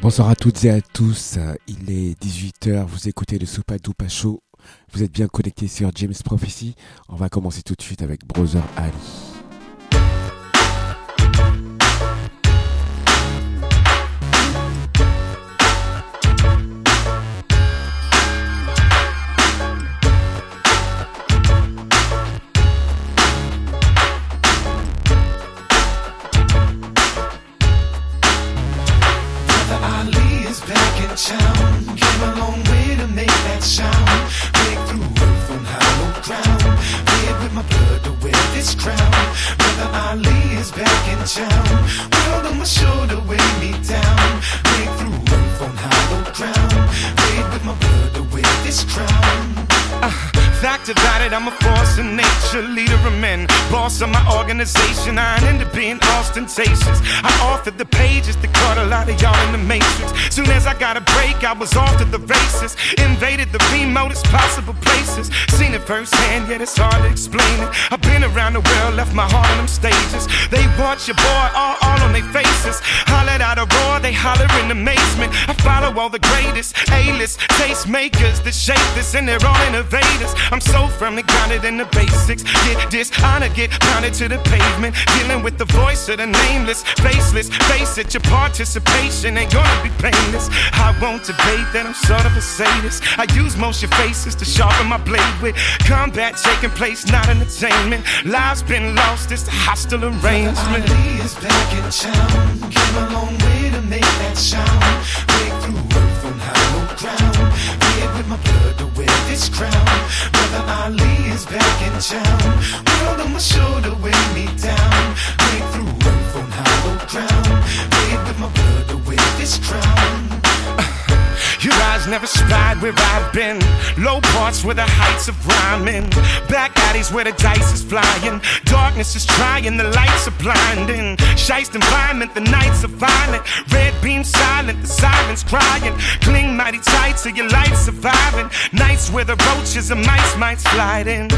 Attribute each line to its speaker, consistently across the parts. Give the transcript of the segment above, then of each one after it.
Speaker 1: Bonsoir à toutes et à tous, il est 18h, vous écoutez le Soupa Doupa Show, vous êtes bien connectés sur James Prophecy, on va commencer tout de suite avec Brother Ali.
Speaker 2: Your boy all, all on their faces. Hollered out a roar, they holler in amazement. I follow all the greatest A-list tastemakers that shape this, and they're all innovators. I'm so firmly grounded in the basics. Get dishonor, get pounded to the pavement. Dealing with the voice of the nameless, faceless. Face it, your participation ain't gonna be painless. I won't debate that I'm sort of a sadist. I use motion faces to sharpen my blade with combat taking place, not entertainment. Lives been lost, it's a hostile arrangement.
Speaker 3: Ali is back in town. Came a long way to make that sound. Break through ground. Red with my blood to wear this crown. Brother Ali is back in town. World on my shoulder, weigh me down. Break through earth on hollow ground. Red with my blood to wear this crown.
Speaker 2: Your eyes never spied where I've been. Low parts where the heights of rhyming. Back alleys where the dice is flying. Darkness is trying, the lights are blinding. Shiest environment, the nights are violent. Red beam silent, the sirens crying. Cling mighty tight to your life surviving. Nights where the roaches and mice might slide in.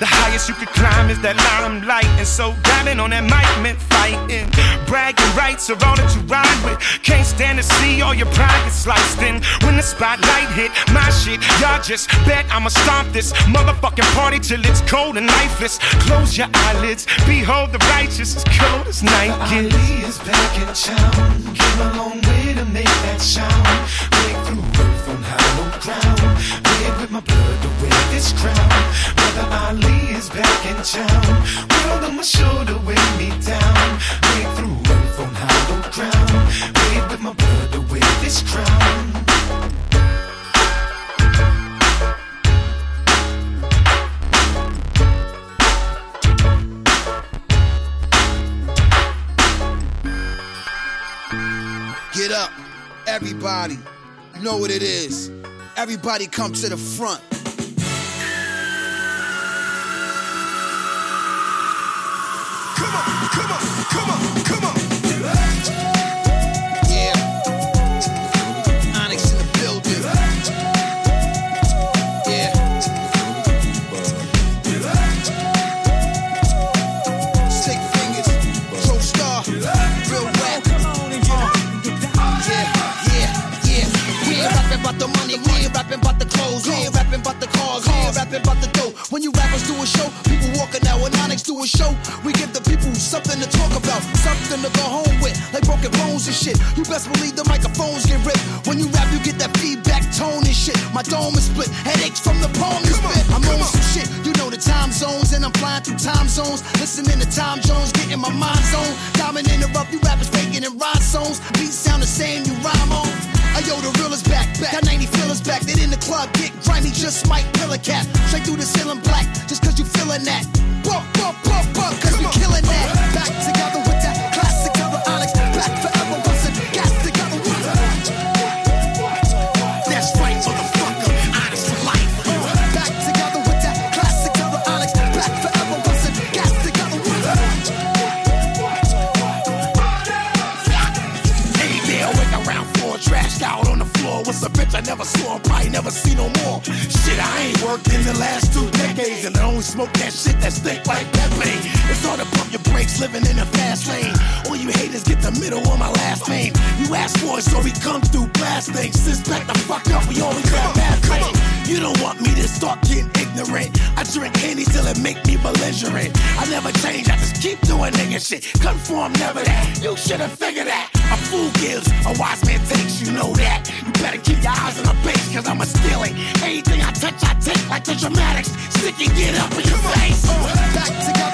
Speaker 2: The highest you could climb is that limelight. And so grabbing on that mic meant fighting. Bragging rights are all that you ride with. Can't stand to see all your pride get sliced in. When when the spotlight hit my shit, y'all just bet I'ma stomp this motherfucking party till it's cold and lifeless. Close your eyelids, behold the righteous as cold as night
Speaker 3: gets. Ali is back in town. Came a long way to make that sound. Break through earth on hollow ground. Red with my blood to wear this crown. Brother Ali is back in town. World on my shoulder, weigh me down. Break through earth on hollow ground. Red with my blood to wear this crown.
Speaker 4: Up, everybody. You know what it is. Everybody come to the front.
Speaker 5: Face.
Speaker 4: Back together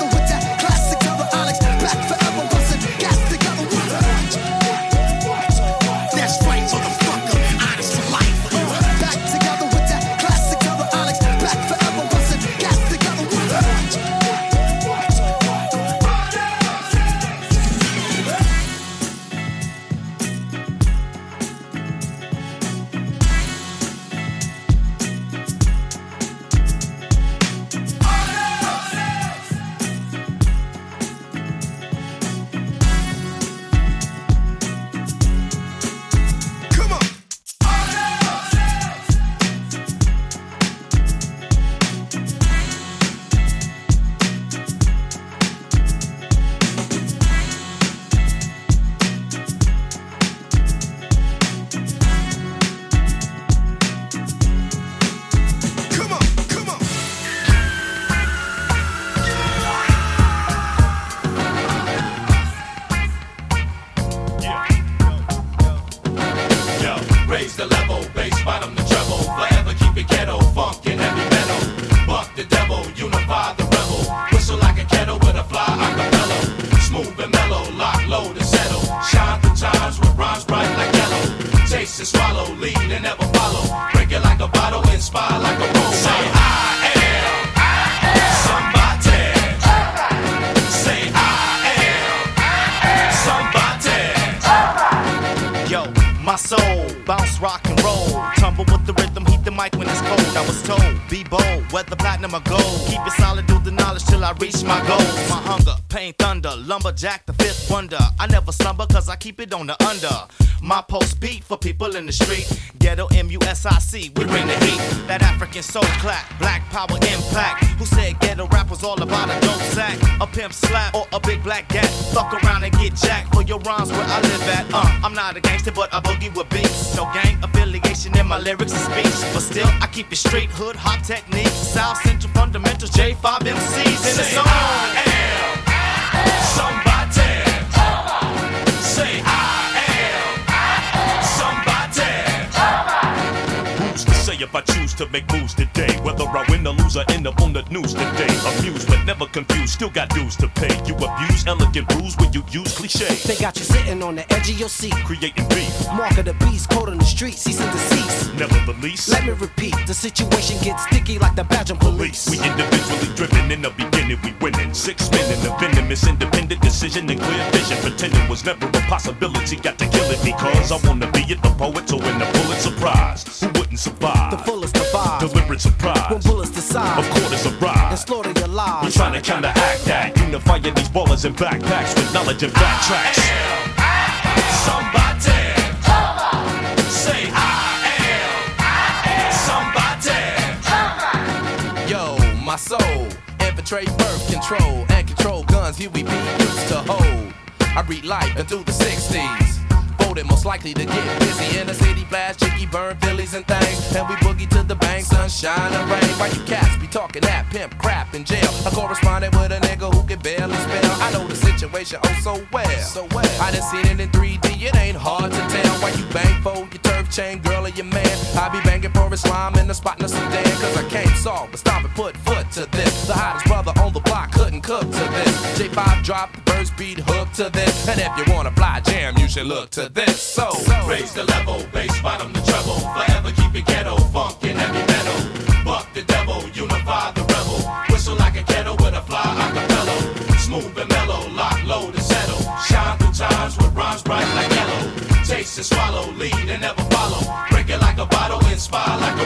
Speaker 5: on
Speaker 6: the
Speaker 7: under. My post beat for people in the street. Ghetto M-U-S-I-C, we bring the heat. That African soul clap, black power impact. Who said ghetto rap was all about a dope sack? A pimp slap or a big black gat. Fuck around and get jacked for your rhymes where I live at. Uh, I'm not a gangster, but I boogie with beats. No gang affiliation in my lyrics and speech. But still, I keep it straight hood, hot technique. South Central fundamentals, J5 MCs in the song.
Speaker 6: I am somebody. Say I
Speaker 8: if I choose to make moves today? Whether I win or lose, I end up on the news today. Amused but never confused, still got dues to pay. You abuse elegant rules when you use cliche.
Speaker 9: They got you sitting on the edge of your seat.
Speaker 8: Creating beef,
Speaker 9: Mark of the beast, code on the street, cease and desist.
Speaker 8: never the least.
Speaker 9: Let me repeat, the situation gets sticky like the Belgian police.
Speaker 8: We individually driven in the beginning, we winning. Six men in the venomous, independent decision and clear vision. Pretending was never a possibility. Got to kill it because I wanna be it, the poet to win the Pulitzer Prize. Who wouldn't survive?
Speaker 9: The fullest divide.
Speaker 8: Deliberate surprise.
Speaker 9: When bullets decide
Speaker 8: Of quarters arrive.
Speaker 9: and slaughter your lives.
Speaker 8: We're trying to counteract that. Unifying these ballers and backpacks with knowledge and fact tracks.
Speaker 6: Somebody. Say I am somebody.
Speaker 10: Yo, my soul, infiltrate birth control and control guns here we be used to hold. I read life into the 60s. Voted most likely to get busy in the city, blast, chicky, burn Phillies and things. And we boogie to the bank, sunshine and rain. Why you cats be talking that pimp crap in jail? I corresponded with a nigga who can barely spell. I know the situation oh so well. So well. I done seen it in 3D, it ain't hard to tell. Why you bang for your turf chain, girl, or your man? I be banging for Islam in the spot in the Sudan. Cause I can't solve, but stop and put foot to this. The hottest J5 drop, first beat hook to this. And if you wanna fly jam, you should look to this. So,
Speaker 6: Raise the level, bass bottom the treble. Forever keep it ghetto, funk and heavy metal. Buck the devil, unify the rebel. Whistle like a kettle with a fly acapella. Smooth and mellow, lock, load and settle. Shine through times with rhymes bright like yellow. Taste and swallow, lead and never follow. Break it like a bottle, inspire like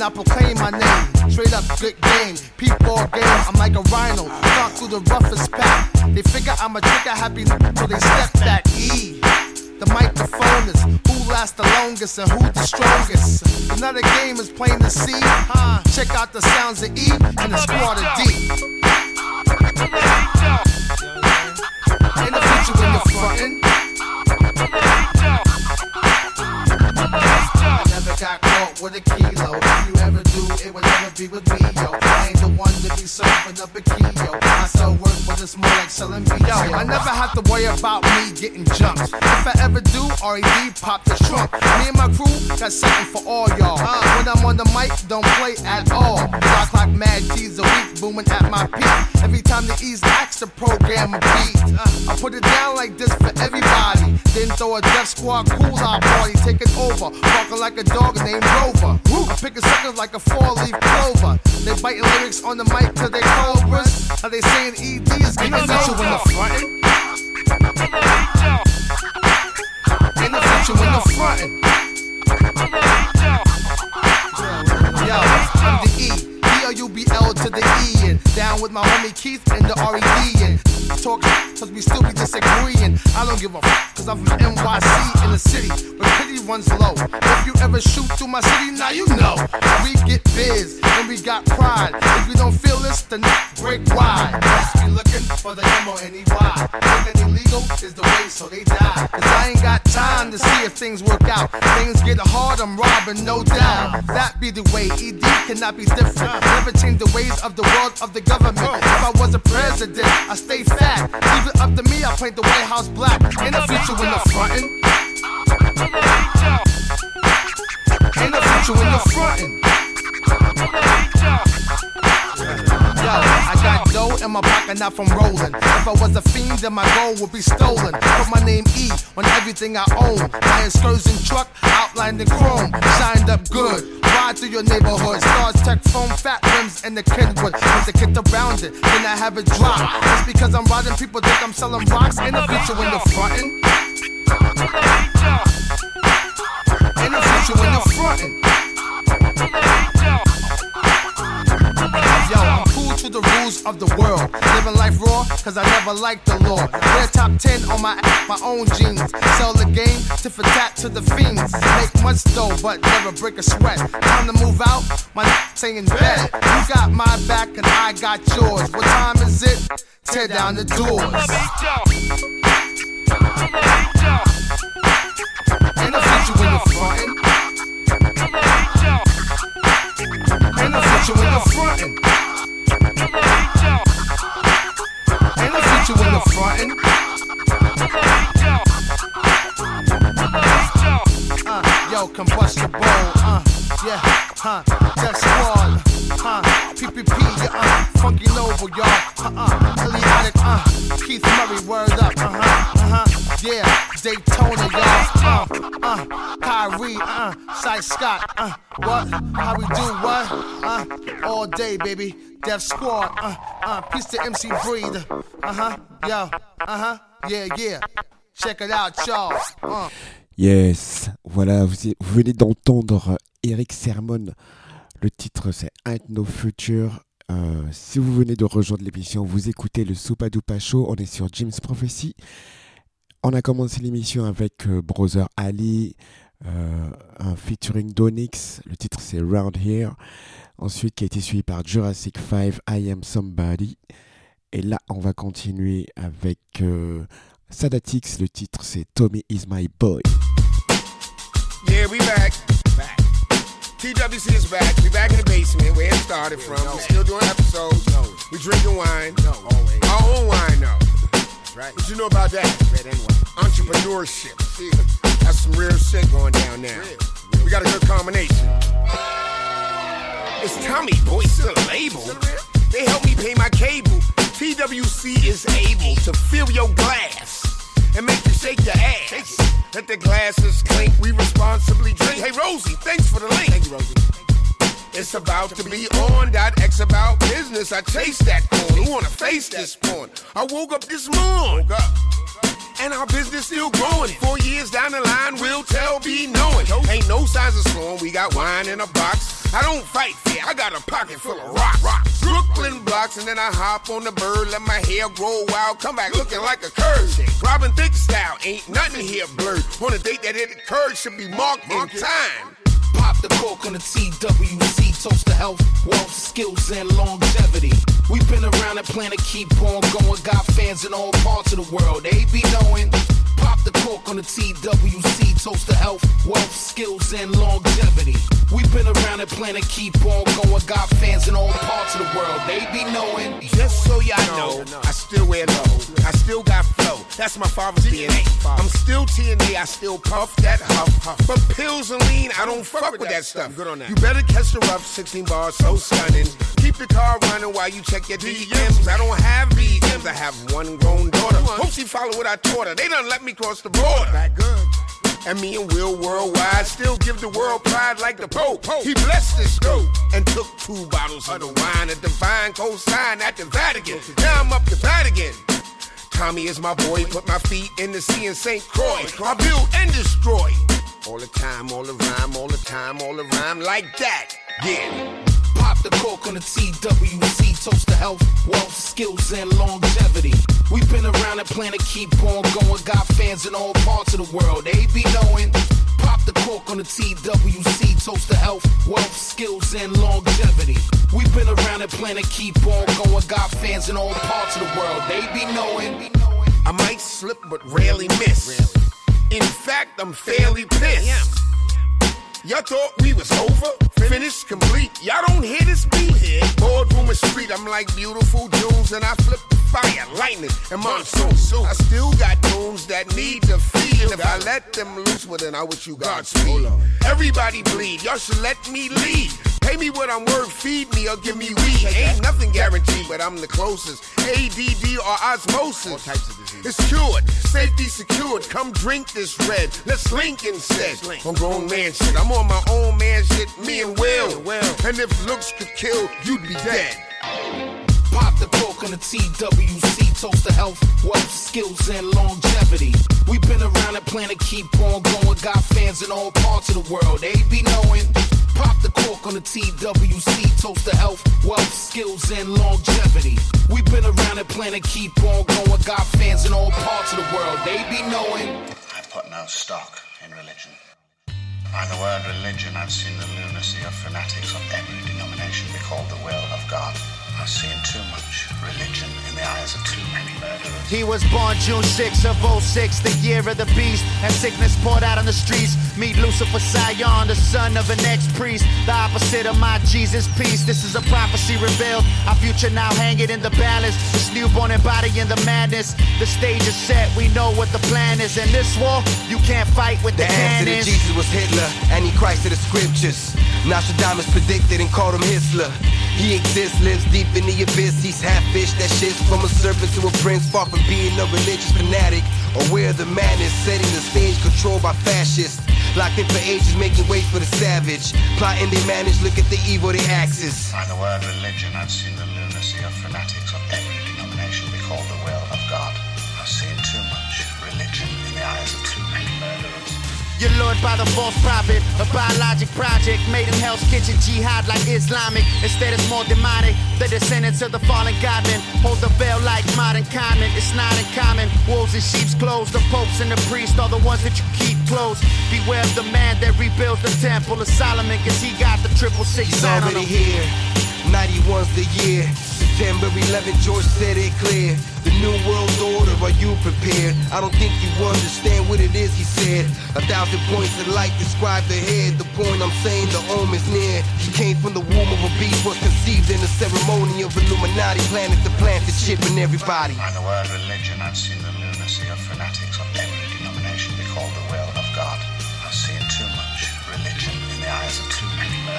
Speaker 11: and I proclaim my name. Straight up good game, people game. I'm like a rhino, stalk through the roughest pack. They figure I'm a trick trigger happy, so they step back. E. The microphone is who lasts the longest and who's the strongest. Another game is plain to see. Huh? Check out the sounds of E and the squad of D. Future when you're frontin'. Never got caught with a kilo. Be with me, yo. I ain't the one to be serving up a key, yo. It's more like selling beats, yo. I never have to worry about me getting jumped. If I ever do, R.E.D. pop the trunk. Me and my crew got something for all y'all. When I'm on the mic, don't play at all. I clock mad G's a week, booming at my peak. Every time the East acts the program a beat. I put it down like this for everybody. Then throw a Def Squad cool out party, take it over. Walking like a dog named Rover. I'm picking suckers like a four leaf clover. They biting lyrics on the mic till they cobras. How they saying ED is getting you in the front. In the future when the frontin'. Yo, I'm the E. D-O-U-B-L to the E and down with my homie Keith and the R-E-D and talk cause we still be disagreeing. I don't give a fuck cause I'm from NYC in the city but pity runs low. If you ever shoot through my city, now you know. We get biz and we got pride. If we don't feel this, then break wide. Must be looking for the M-O-N-E-Y. Thinking illegal is the way, so they die. Cause I ain't got time to see if things work out. Things get hard, I'm robbing, no doubt. That be the way. ED cannot be different. Never change the ways of the world of the government. If I was a president, I stay fat. Leave it up to me, I paint the White House black. In the future, when the frontin'. In my pocket, not from rolling. If I was a fiend, then my gold would be stolen. Put my name E on everything I own. My excursion truck outlined in chrome, shined up good. Ride through your neighborhood, stars, tech, foam, fat rims, and the Kenwood. With the kit around it, then I have it drop. Just because I'm riding, people think I'm selling rocks. In the future, when you're frontin'. In the future, when you're frontin'. Yo, the rules of the world. Living life raw, cause I never liked the law. Wear top 10 on my my own jeans. Sell the game, tit for tat to the fiends. Make much dough, but never break a sweat. Time to move out, my n**** saying bet. You got my back and I got yours. What time is it? Tear down the doors. In the future when you're frontin'. In the future you're frontin'. Yo, combustible, uh, yeah, huh, Death Squad, huh, PPP, yeah, uh, Funky Noble, y'all, uh-uh, Idiotic, uh, Keith Murray, word up, uh-huh, uh-huh, yeah, Daytona, y'all, uh, uh, Kyrie, uh, Scott, uh, what, how we do, what, uh, all day, baby, Death Squad, uh, uh, peace to MC Breed, uh-huh, yo, uh-huh, yeah, yeah, check it out, y'all, uh.
Speaker 1: Yes, voilà, vous, vous venez d'entendre Eric Sermon. Le titre c'est Ain't No Future. Euh, si vous venez de rejoindre l'émission, vous écoutez le Soupadoupa Show. On est sur James Prophecy. On a commencé l'émission avec euh, Brother Ali, euh, un featuring Donix. Le titre c'est Round Here. Ensuite, qui a été suivi par Jurassic 5, I Am Somebody. Et là, on va continuer avec Sadatix. Le titre c'est Tommy Is My Boy.
Speaker 12: Yeah, we back. TWC is back. We back in the basement where it started from. We're still doing episodes. We drinking wine. Our own wine, though. Right. What you know about that? Entrepreneurship. See, that's some real shit going down now. We got a good combination. It's Tommy, boy, still a label. They help me pay my cable. TWC is able to fill your glass and make you shake your ass. Let the glasses clink, we responsibly drink. Hey Rosie, thanks for the link. Thank you, Rosie. It's about to be on. Dot X about business. I chase that corn. Who wanna face this porn? I woke up this morning. Woke up. And our business still growing. Four years down the line, we'll tell, be knowing. Ain't no signs of slowing. We got wine in a box. I don't fight fair. I got a pocket full of rocks. rocks. Brooklyn blocks, and then I hop on the bird, let my hair grow wild, come back looking like a curve. Robin Thicke style, ain't nothing here blurred. On a date that it occurred should be marked in time.
Speaker 13: Pop the cork on the TWC, toast to health, wealth, skills, and longevity. We've been around the planet, keep on going, got fans in all parts of the world. They be knowing. Pop the cork on the TWC, toast to health, wealth, skills, and longevity. We've been around the planet, keep on going, got fans in all parts of the world. They be knowing.
Speaker 12: Just so y'all know, I still wear low. I still got flow. That's my father's DNA. I'm still TNA. I still puff that huff. Huff. But pills and lean, I don't fuck with that stuff. Good on that. You better catch the rough 16 bars, so stunning. Keep the car running while you check your DMs. I don't have BMs. I have one grown daughter. Hope she follow what I taught her. They done let me cross the border. That good. And me and Will worldwide still give the world pride like the Pope. He blessed this dope and took two bottles of the wine. A divine co-sign at the Vatican. Now I'm up to Vatican. Tommy is my boy. Put my feet in the sea in St. Croix. I build and destroy. All the time, all the rhyme, all the time, all the rhyme like that. Yeah.
Speaker 13: Pop the cork on the TWC, toast to health, wealth, skills, and longevity. We've been around the planet, keep on going, got fans in all parts of the world. They be knowing. Pop the cork on the TWC, toast to health, wealth, skills, and longevity. We've been around the planet, keep on going, got fans in all parts of the world. They be knowing.
Speaker 12: I might slip, but rarely miss. In fact, I'm fairly pissed. Y'all thought we was over, finished, complete. Y'all don't hear this beat. Here. Boardroom and street, I'm like beautiful Junes, and I flip the fire, lightning, and monsoon. I still got tunes that need to feed. If I let them loose, well then I wish you Godspeed. Everybody bleed, y'all should let me lead. Pay me what I'm worth, feed me or give me weed. Ain't nothing guaranteed, but I'm the closest. ADD or osmosis. It's cured, safety secured. Come drink this red. Let's link instead. On grown man shit, I'm on my own man shit. Me and Will. And if looks could kill, you'd be dead.
Speaker 13: Pop the cork on the TWC, toast to health, wealth, skills, and longevity. We've been around the planet, keep on going, got fans in all parts of the world. They be knowing. Pop the cork on the TWC, toast to health, wealth, skills, and longevity. We've been around the planet, keep on going, got fans in all parts of the world. They be knowing.
Speaker 14: I put no stock in religion. By the word religion, I've seen the lunacy of fanatics of every denomination be called the will of God. I've seen too much religion in the eyes of too many murderers.
Speaker 15: He was born June 6 of 06, the year of the beast, and sickness poured out on the streets. Meet Lucifer Sion, the son of an ex-priest, the opposite of my Jesus peace. This is a prophecy revealed. Our future now hanging in the balance. This newborn embodying the madness. The stage is set. We know what the plan is. In this war, you can't fight with the,
Speaker 16: The answer to. Jesus was Hitler, Antichrist of the scriptures. Nostradamus predicted and called him Hitler. He exists, lives deep in the abyss. He's half fish that shits from a serpent to a prince, far from being a religious fanatic. Aware of the madness, setting the stage controlled by fascists. Locked in for ages, making way for the savage. Plotting they manage, look at the evil they axis.
Speaker 14: By the word religion, I've seen the lunacy of fanatics of every denomination be called the will of God. I've seen too much religion in the eyes of murderers.
Speaker 15: You're lured by the false prophet, a biologic project made in Hell's Kitchen, jihad like Islamic. Instead, it's more demonic. The descendants of the fallen godmen hold the veil like modern common. It's not uncommon. Wolves in sheep's clothes, the popes and the priests are the ones that you keep close. Beware of the man that rebuilds the temple of Solomon, cause he got the triple six
Speaker 16: He's already
Speaker 15: him.
Speaker 16: here. 91's the year. September 11, George said it clear. The new world order, are you prepared? I don't think you understand what it is, he said. A thousand points of light describe the head. The point I'm saying, the home is near. He came from the womb of a beast, was conceived in the ceremony of Illuminati, planet to planet, shipping everybody.
Speaker 14: By the word religion, I've seen the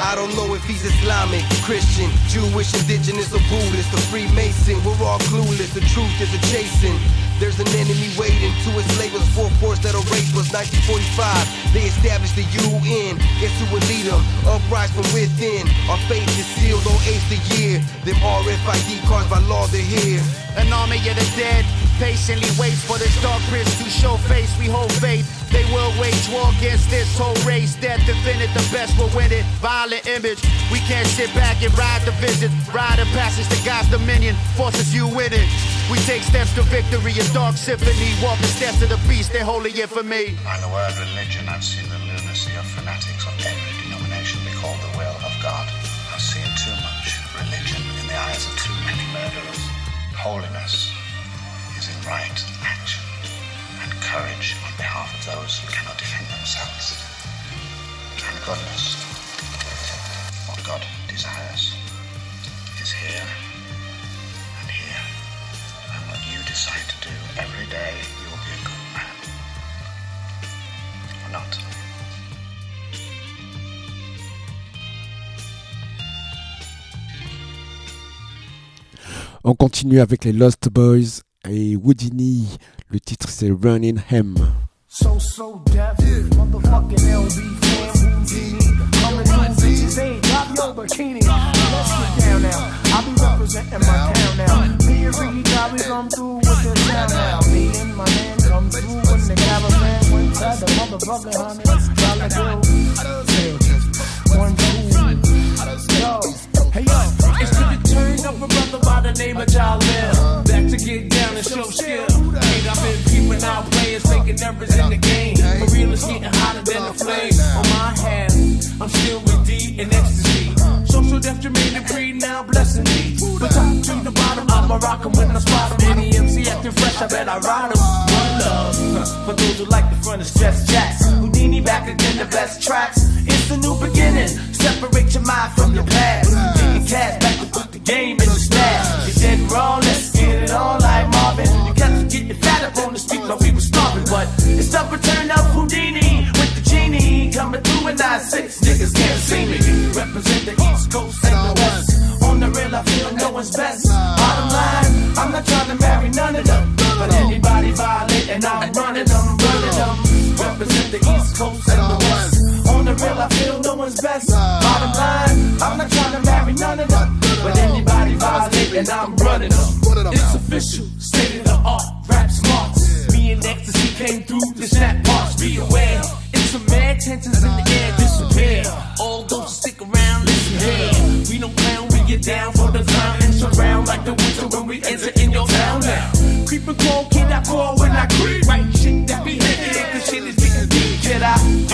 Speaker 16: I don't know if he's Islamic, Christian, Jewish, indigenous, or Buddhist, or Freemason. We're all clueless. The truth is a chasing. There's an enemy waiting to enslave us, four force that'll rape us. 1945, they established the UN. Guess who will lead them? Uprise from within. Our faith is sealed on eighth the year. Them RFID cards by law, they're here.
Speaker 7: An army of the dead patiently waits for this dark prince to show face. We hold faith. They will wage war against this whole race. Death defended, the best will win it. Violent image. We can't sit back and ride the vision. Ride a passage to God's dominion. Forces you with it. We take steps to victory. A dark symphony. Walk the steps of the beast. They're holy infamy.
Speaker 14: By the word religion, I've seen the lunacy of fanatics of every denomination be called the will of God. I've seen too much religion in the eyes of too many murderers. Holiness is in right action courage on behalf of those who cannot defend themselves. And goodness, what God desires, is here and here. And what you decide to do every day, you will be a good man. Or not.
Speaker 1: On continue avec les Lost Boyz et Whodini. Le titre c'est Running Hem.
Speaker 17: So, so deaf, motherfucking LB fan, Whodini. Coming through bitches, hey, drop your bikini. Let's get down now. I'll be representing my town now. Me and Ricky Bobby come through with the sound now. Me and my man come through when the caravan went inside the motherfucking hundred dollar bill. One, two, yo, hey yo.
Speaker 18: It's to the turn of a brother by the name of Jalil. Show skill. Ain't I've been peeping out players making numbers in the game. For real, it's getting hotter than the flame. On my hand, I'm still with D and ecstasy. Social death and breed now blessing me. But top to the bottom, I'm a rockin' when I spot 'em. Any MC acting fresh, I bet I ride 'em. One love for those who like the front of stress jacks. Whodini back again, the best tracks. It's the new beginning. Separate your mind from It's the return of Whodini with the genie coming through in 9-6. Niggas can't see me. Represent the East Coast and the West. On the real, I feel no one's best. Bottom line, I'm not trying to marry none of them.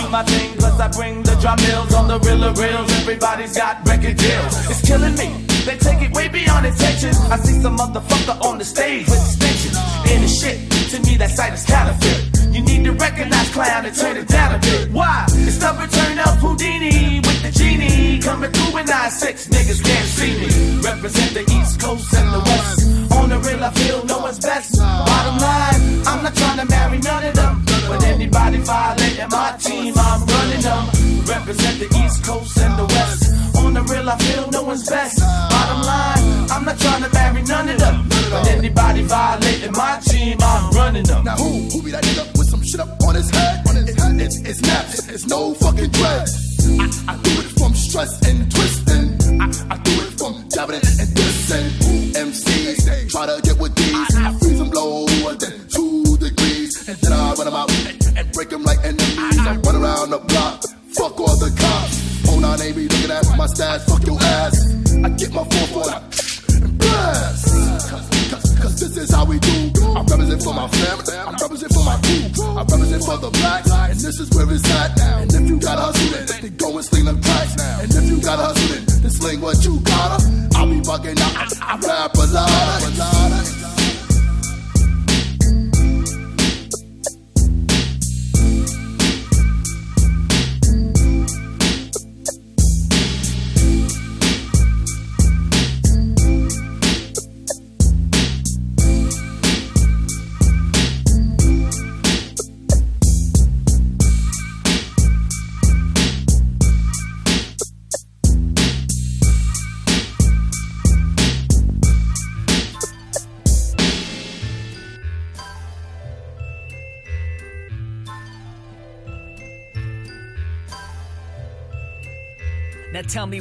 Speaker 18: My thing, cause I bring the drum mills on the real reels. Everybody's got record deals. It's killing me. They take it way beyond attention. I see some motherfucker on the stage with extensions. And the shit, to me that sight is counterfeit. You need to recognize clown and turn it down a bit. Why? It's the return of Whodini with the genie coming through in 9-6. Niggas can't see me. Represent the East Coast and the West. On the real, I feel no one's best. Bottom line, I'm not trying to marry none of them. But anybody violating my team, Represent the East Coast and the West. On the real, I feel no one's best. Bottom line, I'm not trying to marry none of them. But anybody violating my team, I'm running them.
Speaker 19: Now who, who be that nigga with some shit up on his head? On his head, it's, it's naps, it's no fucking dread.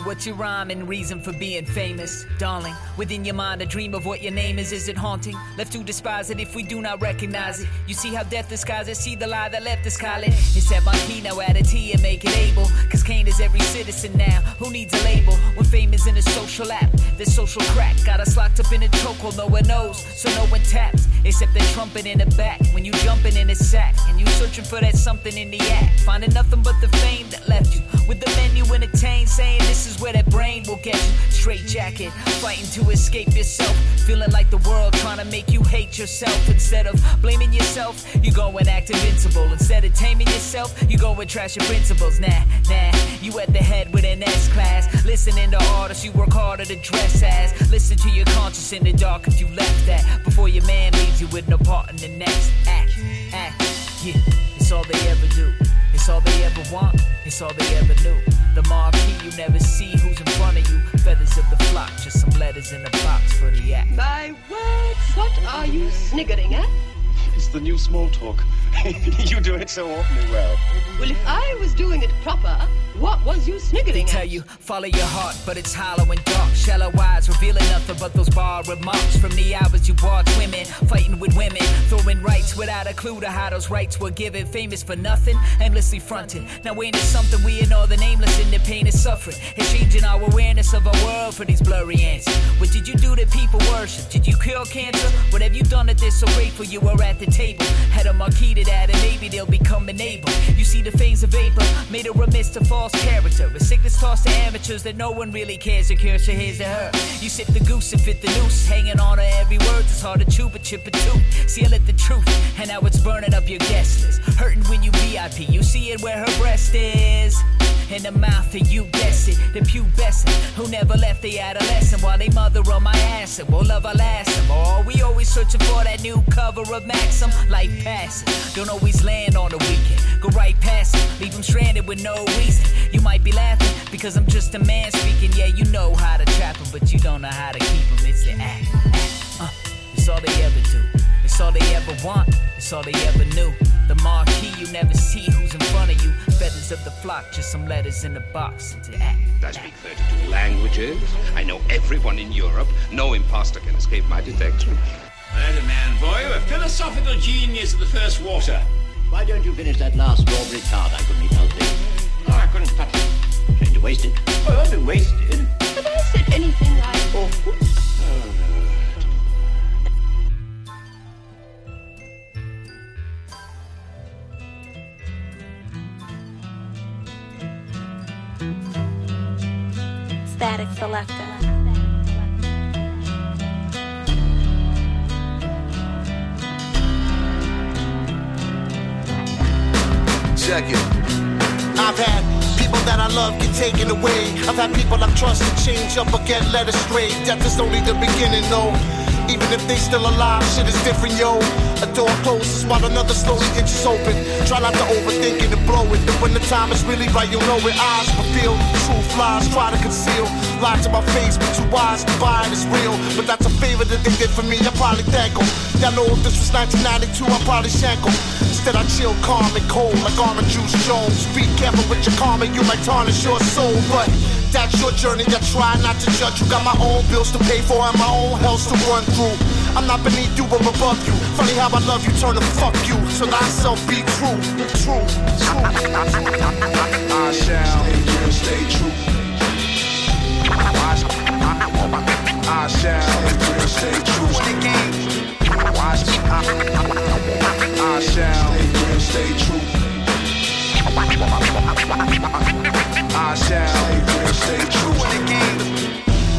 Speaker 20: What's your rhyme and reason for being famous, darling. Within your mind, a dream of what your name is. Is it haunting? Left to despise it if we do not recognize it. You see how death disguises, see the lie that left us. It's at my key now, add a T and make it able. Cause Kane is every citizen now. Who needs a label? When fame is in a social app, this social crack got us locked up in a chokehold. No one knows, so no one taps. Except the trumpet in the back when you jumping in a sack and you searching for that something in the act. Finding nothing but the fame that left you with the menu entertained, saying this is where that brain will get you. Straight jacket, fighting to escape yourself. Feeling like the world trying to make you hate yourself. Instead of blaming yourself, you go and act invincible. Instead of taming yourself, you go and trash your principles. Nah, nah, you at the head with an S class. Listening to artists you work harder to dress as. Listen to your conscience in the dark if you left that. Before your man leaves you with no part in the next act. Act, yeah, it's all they ever do. It's all they ever want, it's all they ever knew. The marquee, you never see who's in front of you. Feathers of the flock, just some letters in the box for the act.
Speaker 21: My words, what are you sniggering at?
Speaker 22: It's the new small talk. you do it so awfully well.
Speaker 21: Well, if I was doing it proper, what was you sniggering
Speaker 20: They
Speaker 21: sniggering
Speaker 20: tell
Speaker 21: at?
Speaker 20: you, follow your heart, but it's hollow and dark. Shallow eyes revealing nothing but those bar remarks from the hours you watch women fighting with women, throwing rights without a clue to how those rights were given. Famous for nothing, endlessly fronting. Now ain't it something we and all the nameless in the pain and suffering? It's changing our awareness of our world for these blurry answers. What did you do to people worship? Did you cure cancer? What have you done that they're so grateful you were at the table? Had a marquee to that, and maybe they'll become enabled. You see the phase of vapor, made a remiss to false character. A sickness tossed to amateurs that no one really cares or cares to his or her. You sip the goose and fit the noose, hanging on to every word. It's hard to chew, but chip it too. Seal it the truth, and now it's burning up your guest list. Hurting when you VIP, you see it where her breast is. In the mouth, and you guess it. The pubescent who never left the adolescent while they mother on my ass. And will love our last. Or we always searching for that new cover of Maxim. Life passes, don't always land on the weekend. Go right past it, leave them stranded with no reason. You might be laughing because I'm just a man speaking. Yeah, you know how to trap 'em, but you don't know how to keep 'em. It's the act. Uh, it's all they ever do. It's all they ever want. It's all they ever knew. The marquee, you never see who's in front of you. Feathers of the flock, just some letters in a box. It's the act.
Speaker 23: I speak 32 languages. I know everyone in Europe. No imposter can escape my detection.
Speaker 6: Right, a man, boy. A philosophical genius of the first water.
Speaker 24: Why don't you finish that last strawberry tart I couldn't eat healthy?
Speaker 6: Oh, I couldn't touch it.
Speaker 24: Shame to waste it.
Speaker 6: Oh, I'll be wasted.
Speaker 21: Have I said anything like oh, awful?
Speaker 25: Statik Selektah.
Speaker 26: Check it. I've had people that I love get taken away. I've had people I've trusted change up or get led astray. Death is only the beginning, though. Even if they still alive, shit is different, yo. A door closes while another slowly inches open. Try not to overthink it and blow it. But when the time is really right, you'll know it. Eyes reveal, truth lies, try to conceal. Lie to my face, but two eyes combined is real. But that's a favor that they did for me, I probably thank 'em. Y'all know if this was 1992, I'd probably shank. Instead, I chill calm and cold like Oran Juice Jones. Be careful with your karma, you might tarnish your soul. But that's your journey, I try not to judge you. Got my own bills to pay for and my own hells to run through. I'm not beneath you, but above you. Funny how I love you, turn to fuck you. So thyself be true, true, true.
Speaker 27: I shall stay true. I shall I shall stay true.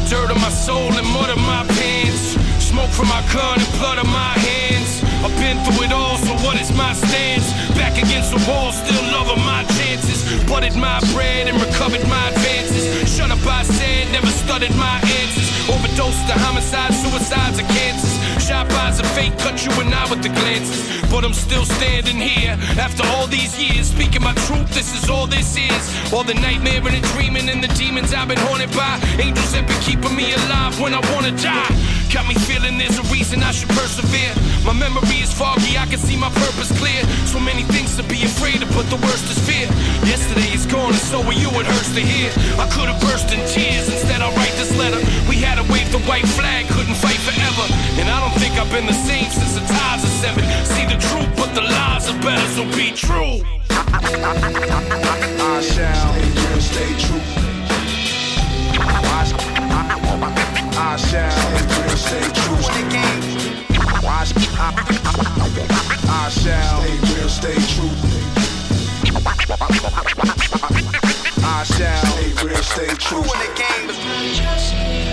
Speaker 28: Dirt on my soul and mud on my pants. Smoke from my gun and blood on my hands. I've been through it all, so what is my stance? Back against the wall, still loving my chances. Butted my bread and recovered my advances. Shut up, I said, never studied my answers. Overdosed to homicides, suicides, and cancers. Shot bys of fate, cut you and I with the glances. But I'm still standing here after all these years. Speaking my truth, this is all this is. All the nightmare and the dreaming and the demons I've been haunted by. Angels that been keeping me alive when I wanna die. Got me feeling there's a reason I should persevere. My memory is foggy, I can see my purpose clear. So many things to be afraid of, but the worst is fear. Yesterday is gone, and so are you, it hurts to hear. I could have burst in tears, instead I write this letter. We had to wave the white flag, couldn't fight forever. And I don't think I've been the same since the ties of seven. See the truth, but the lies are better, so be true.
Speaker 29: I shall stay true. I shall stay true. I, I shall stay real, stay true. I shall stay real, stay true. When the game is just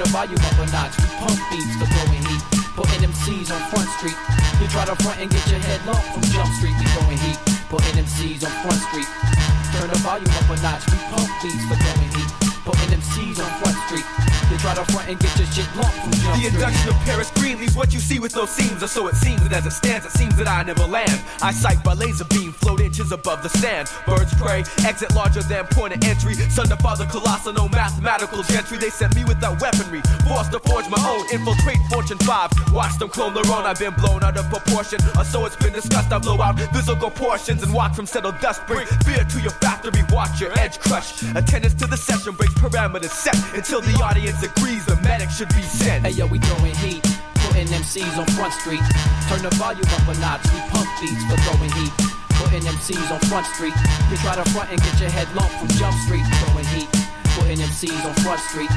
Speaker 30: the volume up a notch. We pump beats for throwing heat. Putting MCs on Front Street. You try to front and get your head locked from Jump Street. We throwing heat. Putting MCs on Front Street. Turn the volume up a notch. We pump beats for throwing heat. Putting MCs on Front Street. You try to front and get your shit locked from Jump
Speaker 10: The induction of Paris Green leaves what you see with no seams, or so it seems. And as it stands, it seems that I never land. I sight by laser beam, float inches above the sand. Birds prey, exit larger than point of entry. Son to father, colossal, no mathematical gentry. They sent me without weaponry, forced to forge my own. Infiltrate Fortune 5, watch them clone their own. I've been blown out of proportion, or so it's been discussed. I blow out physical portions and walk from settled dust. Bring fear to your factory, watch your edge crush. Attendance to the session breaks parameters set until the audience agrees the medic should be sent.
Speaker 30: Hey yo, we throwing heat. Putting MCs on Front Street. Turn the volume up a notch. We pump beats for throwing heat. Putting MCs on Front Street. You try to front and get your head lumped from Jump Street. Throwing heat. Putting MCs on Front Street.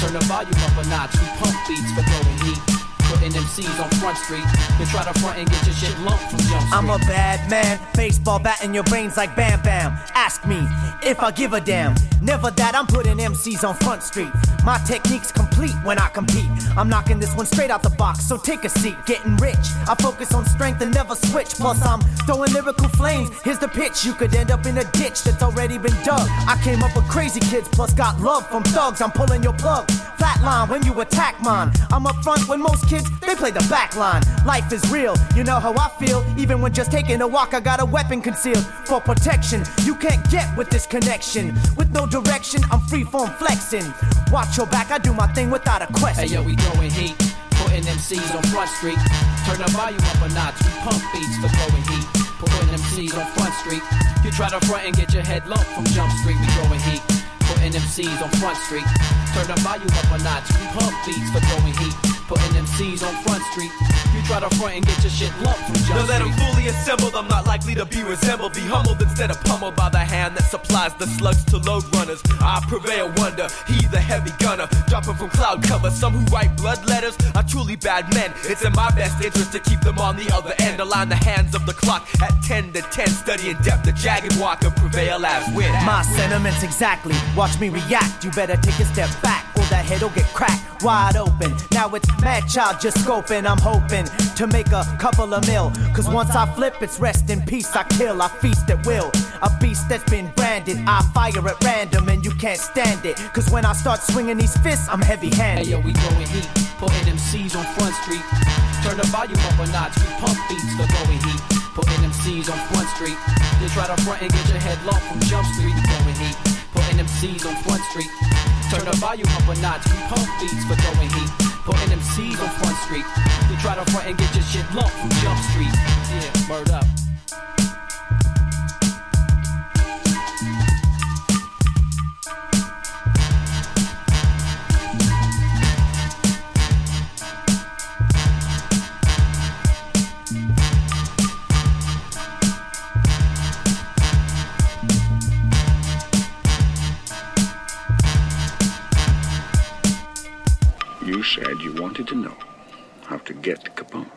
Speaker 30: Turn the volume up a notch. We pump beats for throwing heat. Putting MCs on Front Street. You try to front and get your shit lumped from Jump Street.
Speaker 31: I'm a bad man, baseball bat in your brains like Bam Bam. Ask me if I give a damn. Never that I'm putting MCs on Front Street. My technique's complete when I compete. I'm knocking this one straight out the box, so take a seat. Getting rich, I focus on strength and never switch. Plus, I'm throwing lyrical flames. Here's the pitch you could end up in a ditch that's already been dug. I came up with crazy kids, plus got love from thugs. I'm pulling your plug. Flatline when you attack mine. I'm up front when most kids they play the back line. Life is real, you know how I feel. Even when just taking a walk, I got a weapon concealed for protection. You can't get with this connection. With no direction, I'm free form flexing. Watch your back, I do my thing without a question.
Speaker 30: Hey yo, we throwing heat. Putting MCs on Front Street. Turn the volume up a notch. We pump beats for throwing heat. Putting MCs on Front Street. You try to front and get your head lumped from Jump Street. We throwing heat. Putting MCs on Front Street. Turn the volume up a notch. We pump beats for throwing heat. Putting MCs on Front Street. You try to front and get your shit lumped from
Speaker 10: Now
Speaker 30: Jump
Speaker 10: let them fully assembled, I'm not likely to be resembled. Be humbled instead of pummeled by the hand that supplies the slugs to load runners. I prevail, wonder, he the heavy gunner. Dropping from cloud cover, some who write blood letters are truly bad men. It's in my best interest to keep them on the other end. Align the hands of the clock at 10 to 10. Study in depth the jagged walk and prevail as win.
Speaker 31: My sentiments exactly. Watch me react. You better take a step back, or that head'll get cracked wide open. Now it's Madchild just scoping. I'm hoping to make a couple of mil. Cause once I flip, it's rest in peace. I kill, I feast at will. A beast that's been branded. I fire at random, and you can't stand it. Cause when I start swinging these fists, I'm heavy handed.
Speaker 30: Hey yo, we throwing heat. Putting MCs on Front Street. Turn the volume up a notch. We pump beats for throwing heat. Putting MCs on Front Street. You try to front and get your head lumped from Jump Street. Putting MCs on Front Street. Turn the volume up a notch. We pump beats for throwing heat. Putting MCs on Front Street. You try to front and get your shit lumped from Jump Street. Yeah, word up.
Speaker 32: Wanted to know how to get to Capone.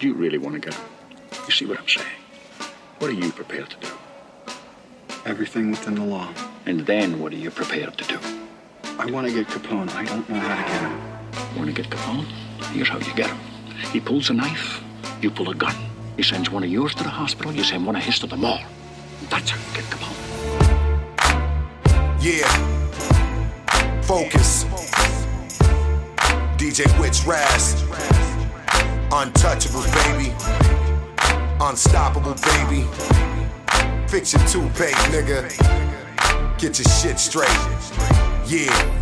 Speaker 32: Do you really want to get him? You see what I'm saying? What are you prepared to do?
Speaker 33: Everything within the law.
Speaker 32: And then what are you prepared to do?
Speaker 33: I want to get Capone. I don't know how to get him.
Speaker 32: Want to get Capone? Here's how you get him. He pulls a knife, you pull a gun. He sends one of yours to the hospital, you send one of his to the mall. That's how you get Capone.
Speaker 34: Yeah. Focus. DJ Witch Raz.
Speaker 35: Untouchable, baby. Unstoppable, baby. Fix your toupee, nigga. Get your shit straight. Yeah.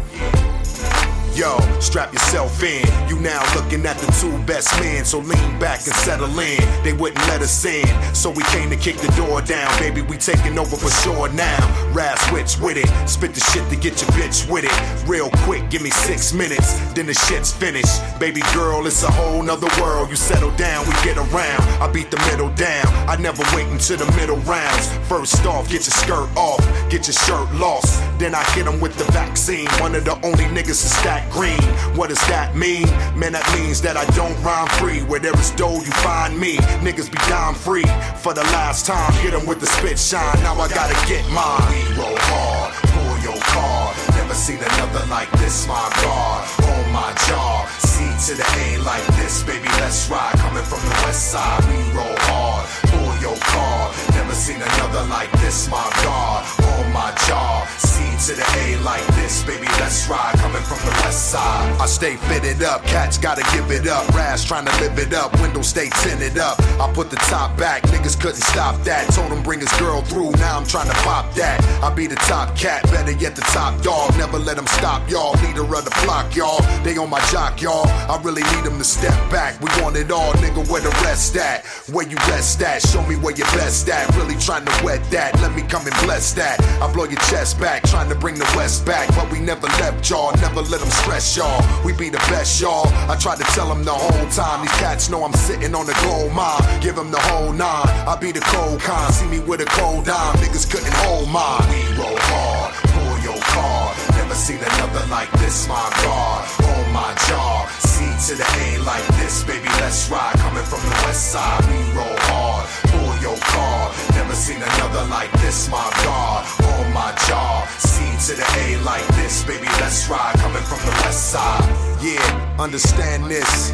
Speaker 35: Yo, strap yourself in. You now looking at the two best men, so lean back and settle in. They wouldn't let us in, so we came to kick the door down. Baby, we taking over for sure now. Raz switch with it, spit the shit to get your bitch with it. Real quick, give me six minutes, then the shit's finished. Baby girl, it's a whole nother world. You settle down, we get around. I beat the middle down. I never wait until the middle rounds. First off, get your skirt off, get your shirt lost. Then I hit 'em with the vaccine. One of the only niggas to stack green. What does that mean? Man, that means that I don't rhyme free. Where there is dough, you find me. Niggas be dime free. For the last time, hit 'em with the spit shine. Now I gotta get mine. We roll hard, pull your car. Never seen another like this, my God. On my jaw, C to the A like this, baby. Let's ride. Coming from the west side, we roll hard, pull your car. Never seen another like this, my God. On my jaw, C to the A like this, baby. Let's ride. Coming from the west side, I stay fitted up. Cats gotta give it up. Raz trying to live it up. Windows stay tinted up. I put the top back. Niggas couldn't stop that. Told him bring his girl through. Now I'm trying to pop that. I be the top cat, better yet the top dog. Never let them stop y'all. Leader of the flock, y'all. They on my jock, y'all. I really need them to step back. We want it all, nigga. Where the rest at? Where you rest at? Show me where you best at. Really trying to wet that. Let me come and bless that. I blow your chest back, trying to bring the west back. But we never left y'all. Never let them stress y'all. We be the best, y'all. I tried to tell them the whole time. These cats know I'm sitting on the gold mine. Give them the whole nine. I be the cold kind. See me with a cold dime. Niggas couldn't hold mine. We roll hard. Pull your car. Never seen another like this, my God. On my jaw. C to the A like this, baby. Let's ride. Coming from the west side. We roll hard. Pull your car. Never seen another like this, my God. On my jaw. C to the A like this, baby. Let's ride. Coming from the west side. Yeah, understand this.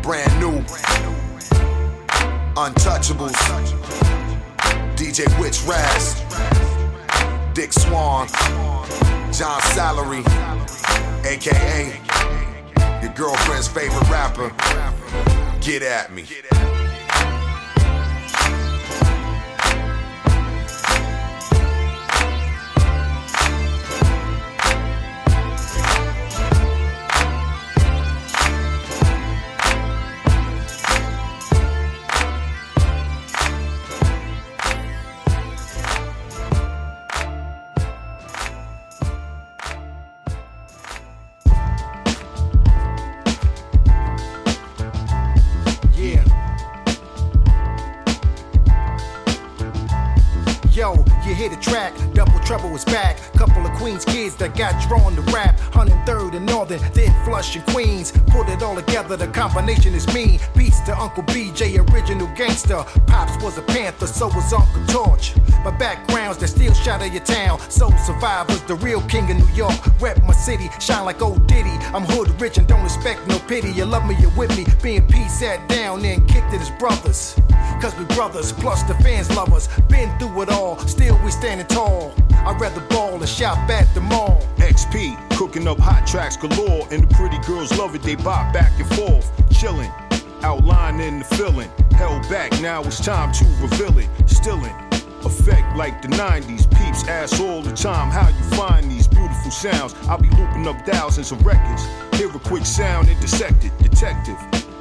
Speaker 35: Brand new. Untouchables. DJ Witch Raz. Dick Swan. John Salary. AKA your girlfriend's favorite rapper. Get at me.
Speaker 11: Track, double trouble is back. Couple of Queens kids that got drawn to rap. 103rd and Northern, then Flushing Queens. Put it all together, the combination is mean. Beats to Uncle BJ, original gangster. Pops was a panther, so was Uncle Torch. My backgrounds that still shatter your town. Soul survivors, the real king of New York. Rep my city, shine like old Diddy. I'm hood rich and don't expect no pity. You love me, you're with me. Being P sat down and kicked it as brothers. Cause we brothers, plus the fans love us. Been through it all, still we standing tall. I'd rather ball and shop at the mall.
Speaker 27: XP, cooking up hot tracks galore, and the pretty girls love it, they bop back and forth. Chillin', outlining the feeling. Held back, now it's time to reveal it. Stillin', effect like the 90s. Peeps ask all the time how you find these beautiful sounds. I'll be looping up thousands of records. Hear a quick sound intersected, detective.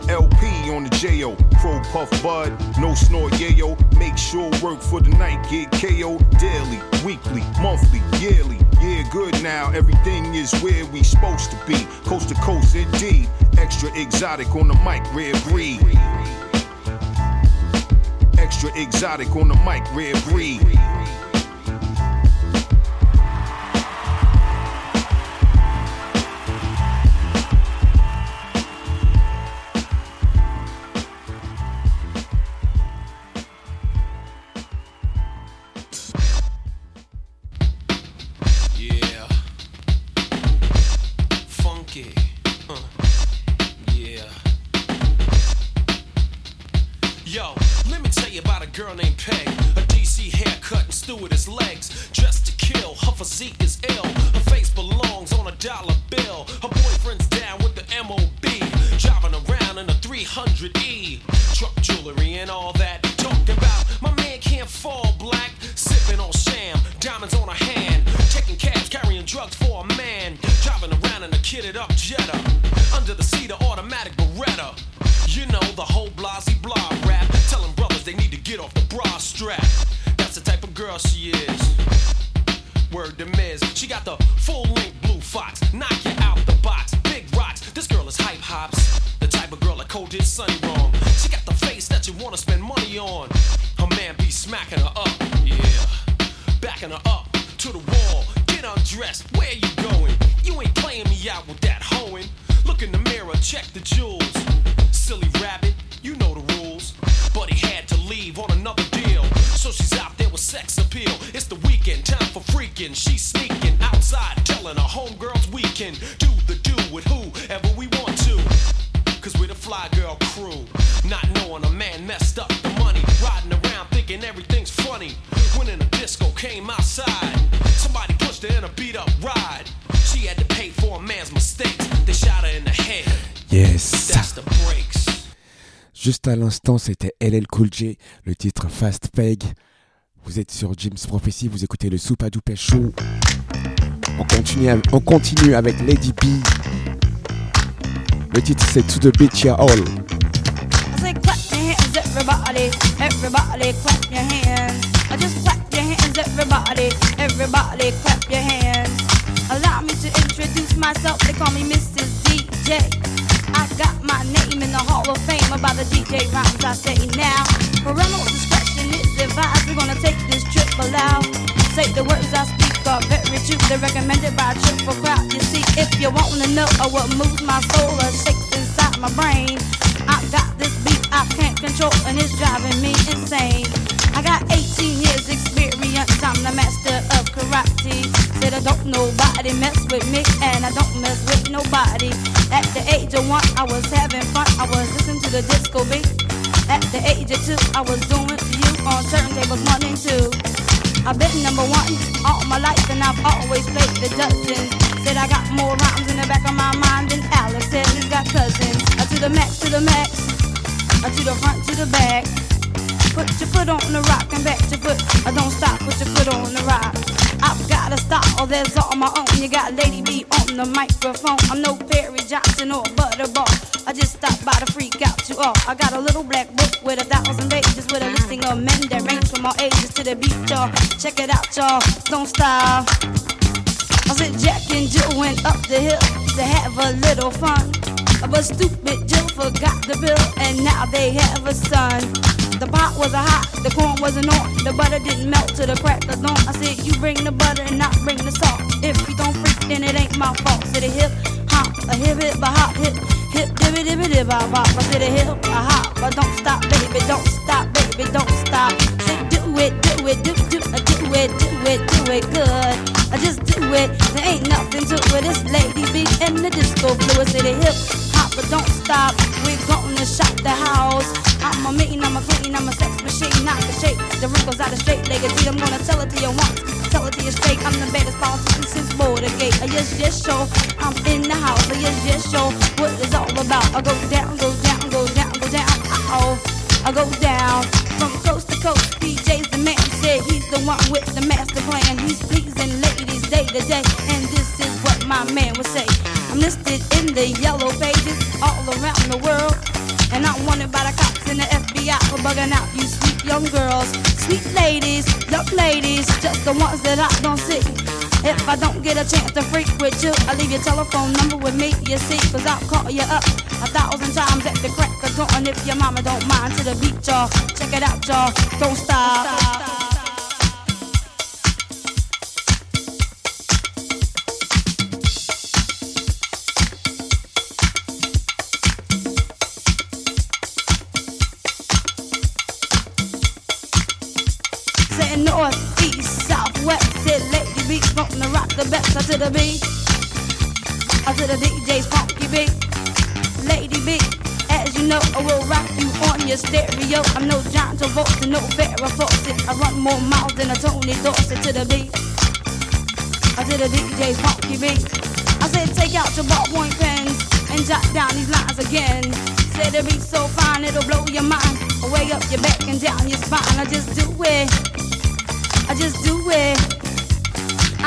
Speaker 27: LP on the JO, Pro Puff Bud, no snort yayo. Make sure work for the night, get KO daily, weekly, monthly, yearly. Yeah, good now, everything is where we supposed to be. Coast to coast, indeed. Extra exotic on the mic, rare breed. Extra exotic on the mic, rare breed.
Speaker 36: Hops. The type of girl that Cole did Sunny wrong. She got the face that you wanna spend money
Speaker 1: Juste à l'instant, c'était LL Cool J, le titre Fast Peg. Vous êtes sur Jim's Prophecy, vous écoutez le Soupa Doupé Show. On continue, on continue avec Lady B. Le titre c'est To the Beach Ya All.
Speaker 37: Clap your hands, everybody, everybody clap your hands. Allow me to introduce myself, they call me Mrs. DJ. Got my name in the Hall of Fame about the DJ rhymes I say now. Parental discretion is advised, we're gonna take this trip aloud. Say the words I speak are very true, they're recommended by a triple crowd. You see, if you wanna know uh, what moves my soul or shakes inside my brain, I got this beat I can't control and it's driving me insane. I got 18 years experience, I'm the master of karate. Said I don't nobody mess with me and I don't mess with nobody. At the age of one, I was having fun, I was listening to the disco beat. At the age of two, I was doing to you on turntables one and two. I've been number one all my life and I've always played the dozens. Said I got more rhymes in the back of my mind than he's got cousins. Uh, to the max, to the max, uh, to the front, to the back. Put your foot on the rock and back your foot. Uh, don't stop, put your foot on the rock. I've got a style that's all my own. You got Lady B on the microphone. I'm no Perry Johnson or Butterball. I just stopped by to freak out you all. I got a little black book with a thousand pages with a listing of men that range from all ages to the beat, y'all. Check it out, y'all. Don't stop. I said Jack and Jill went up the hill to have a little fun. But stupid Jill forgot the bill, and now they have a son. The pot was a hot, the corn wasn't on, the butter didn't melt to the crack of dawn. I said, You bring the butter and not bring the salt. If you don't freak, then it ain't my fault. Said a hip hop, a hip hip, a hop, hip hip, dibby dibby dib bop bop. I said a hip, a hop, but don't stop, baby, don't stop, baby, don't stop. Say do it, do it, do do, uh, do it, do it, do it good. I just do it, there ain't nothing to it. This lady be in the disco fluid. Say the hip hop, but don't stop. We're gonna shop the house. I'm a mean, I'm a queen, I'm a sex machine, not the shape. The wrinkles out of straight legacy. I'm gonna tell it to you once, tell it to you straight. I'm the baddest politician since Watergate. Uh, yes, yes, show. I'm in the house. Uh, yes, yes, show. What it's all about. I go down, go down, go down, go down. Uh oh. I go down from coast to coast. DJ's the man. Said he's the one with the master plan. He's pleasing ladies day to day, and this is what my man would say. I'm listed in the yellow pages all around the world, and I'm wanted by the cops and the FBI for bugging out you sweet young girls, sweet ladies, young ladies, just the ones that I don't see. If I don't get a chance to freak with you, I leave your telephone number with me, you see, cause I'll call you up a thousand times at the crack of dawn if your mama don't mind to the beat, y'all. Check it out, y'all. Don't stop. Say from the best, I to the beat. I to the DJ's funky beat. Lady B, as you know, I will rock you on your stereo. I'm no John Travolta, no Farrah Fawcett. I run more miles than a Tony Dorsett to the beat. I to the DJ's funky beat. I said take out your ballpoint pens and jot down these lines again. Said said the beat's so fine it'll blow your mind, way up your back and down your spine. I just do it, I just do it.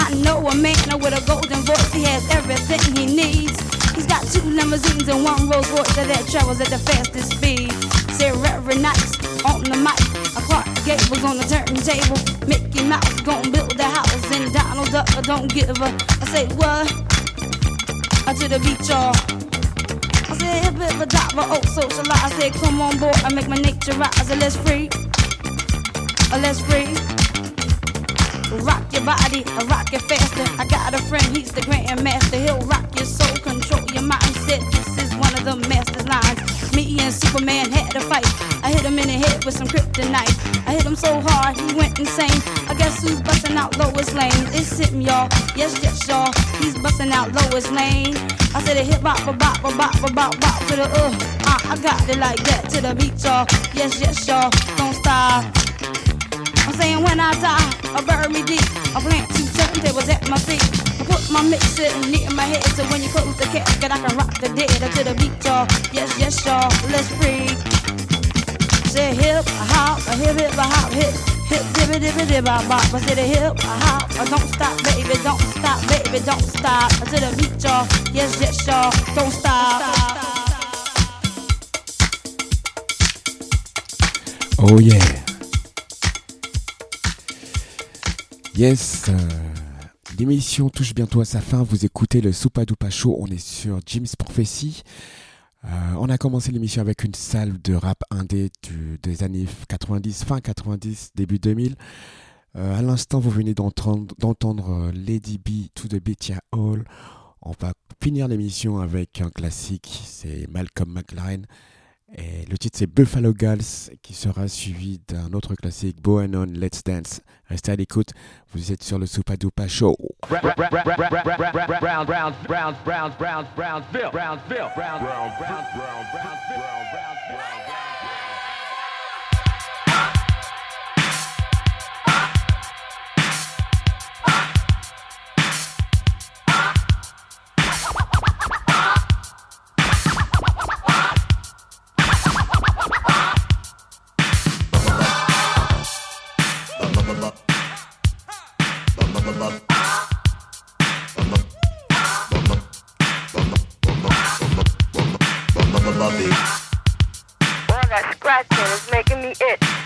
Speaker 37: I know a man with a golden voice, he has everything he needs. He's got two limousines and one Rolls Royce that travels at the fastest speed. Say Reverend Nice on the mic, a Clark Gables on the turntable. Mickey Mouse gon' build the house and Donald Duck don't give a. I say what? I to the beach, y'all. I said, hip hip a diver, oh socialize. I said, come on board, I make my nature rise. Let's free, let's free. Rock your body, uh, rock it faster. I got a friend, he's the grandmaster. He'll rock your soul, control your mindset. This is one of the master's lines. Me and Superman had a fight. I hit him in the head with some kryptonite. I hit him so hard, he went insane. I guess who's busting out Lois Lane? It's him, y'all. Yes, yes, y'all. He's busting out Lois Lane. I said a hip hop, a bop, a bop, a bop, bop to the uh. uh I got it like that to the beat, y'all. Yes, yes, y'all. Don't stop. I'm saying when I die, I bury me deep. I plant two turntables at my feet. I put my mixer near my head so when you close the casket, I can rock the dead to the beat, y'all. Yes, yes, y'all. Let's freak. Say hip, hop, a hip, hip, a hop, hip. Hip, dibby, dibby, dibby, bop. I said a hip, a hop, a don't stop, baby, don't stop, baby, don't stop. I said a beat, y'all. Yes, yes, y'all. Don't stop.
Speaker 1: Oh yeah. Yes. euh, L'émission touche bientôt à sa fin. Vous écoutez le Soupadoupa Show. On est sur Jim's Prophecy. Euh, on a commencé l'émission avec une salle de rap indé des années 90, fin 90, début 2000. Euh, à l'instant, vous venez d'entendre Lady B to the Beat Ya Hall. On va finir l'émission avec un classique, c'est Malcolm McLaren. Et le titre c'est Buffalo Gals qui sera suivi d'un autre classique, Bohannon Let's Dance. Restez à l'écoute, vous êtes sur le Soupadoupa Show.
Speaker 38: Scratching is making me itch.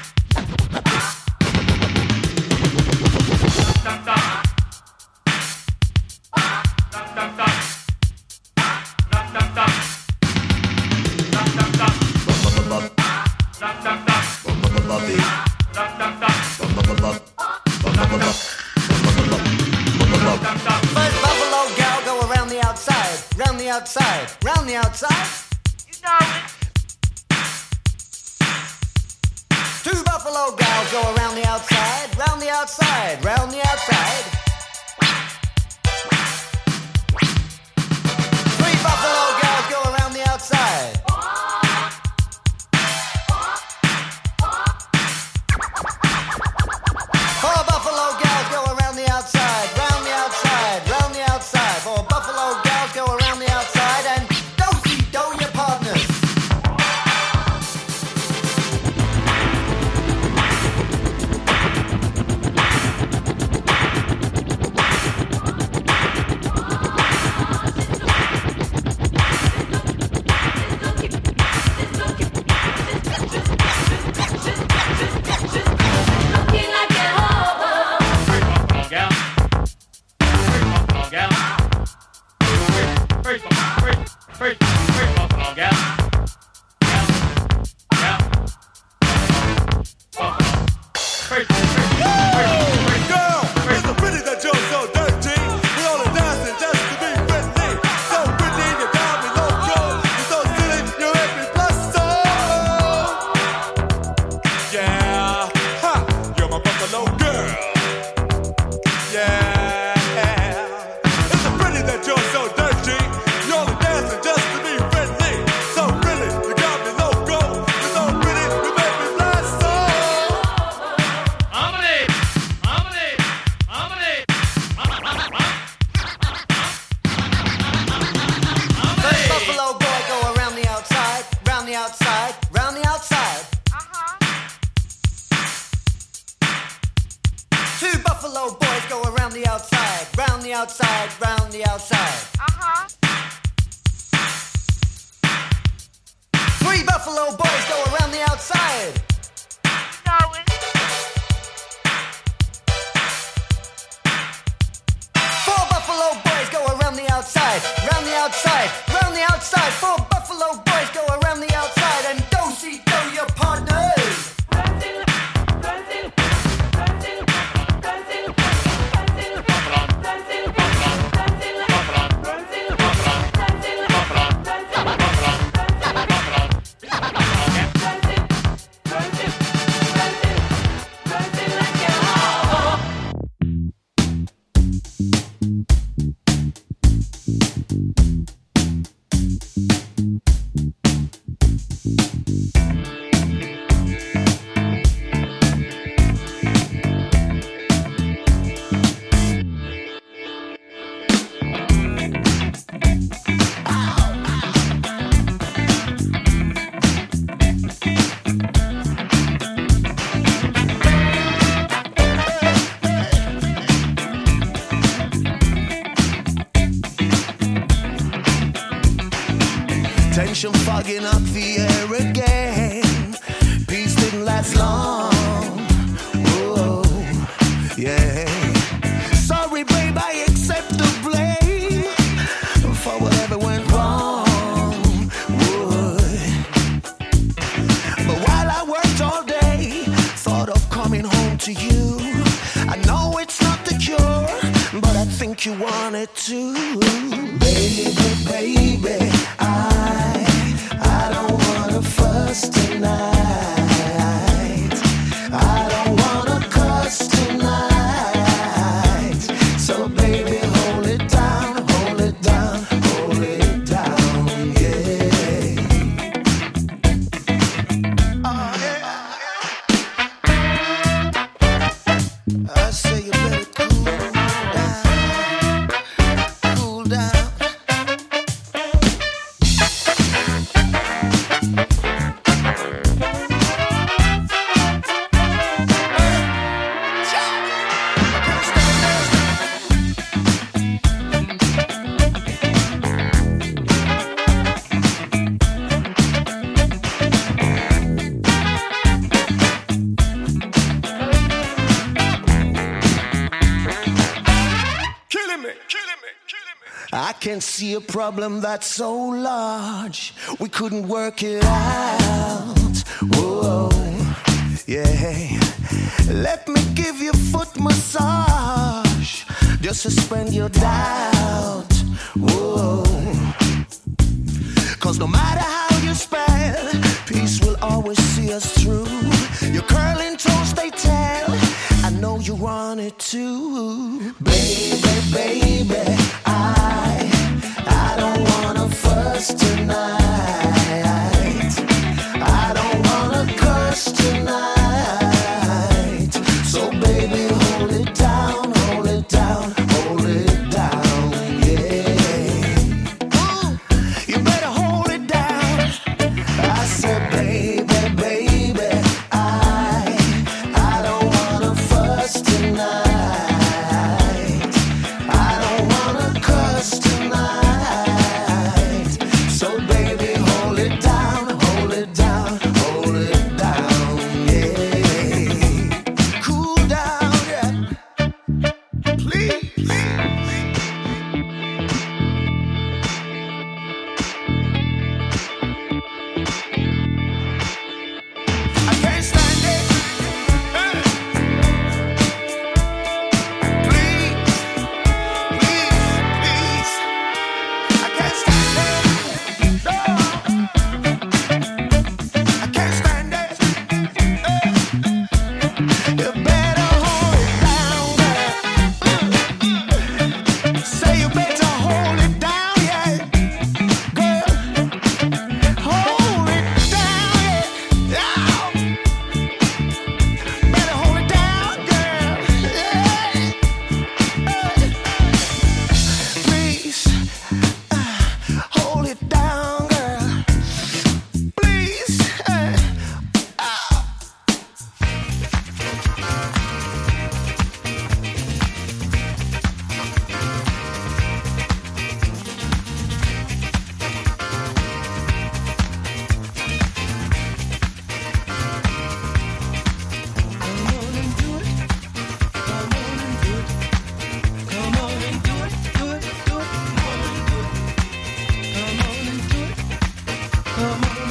Speaker 39: Fogging up the air again. Peace didn't last long. Whoa, yeah. Sorry, babe, I accept the blame for whatever went wrong. Would. But while I worked all day, thought of coming home to you. I know it's not the cure, but I think you wanted to. Baby, a problem that's so large we couldn't work it out. Whoa, yeah. Let me give you foot massage. Just suspend your doubt. come.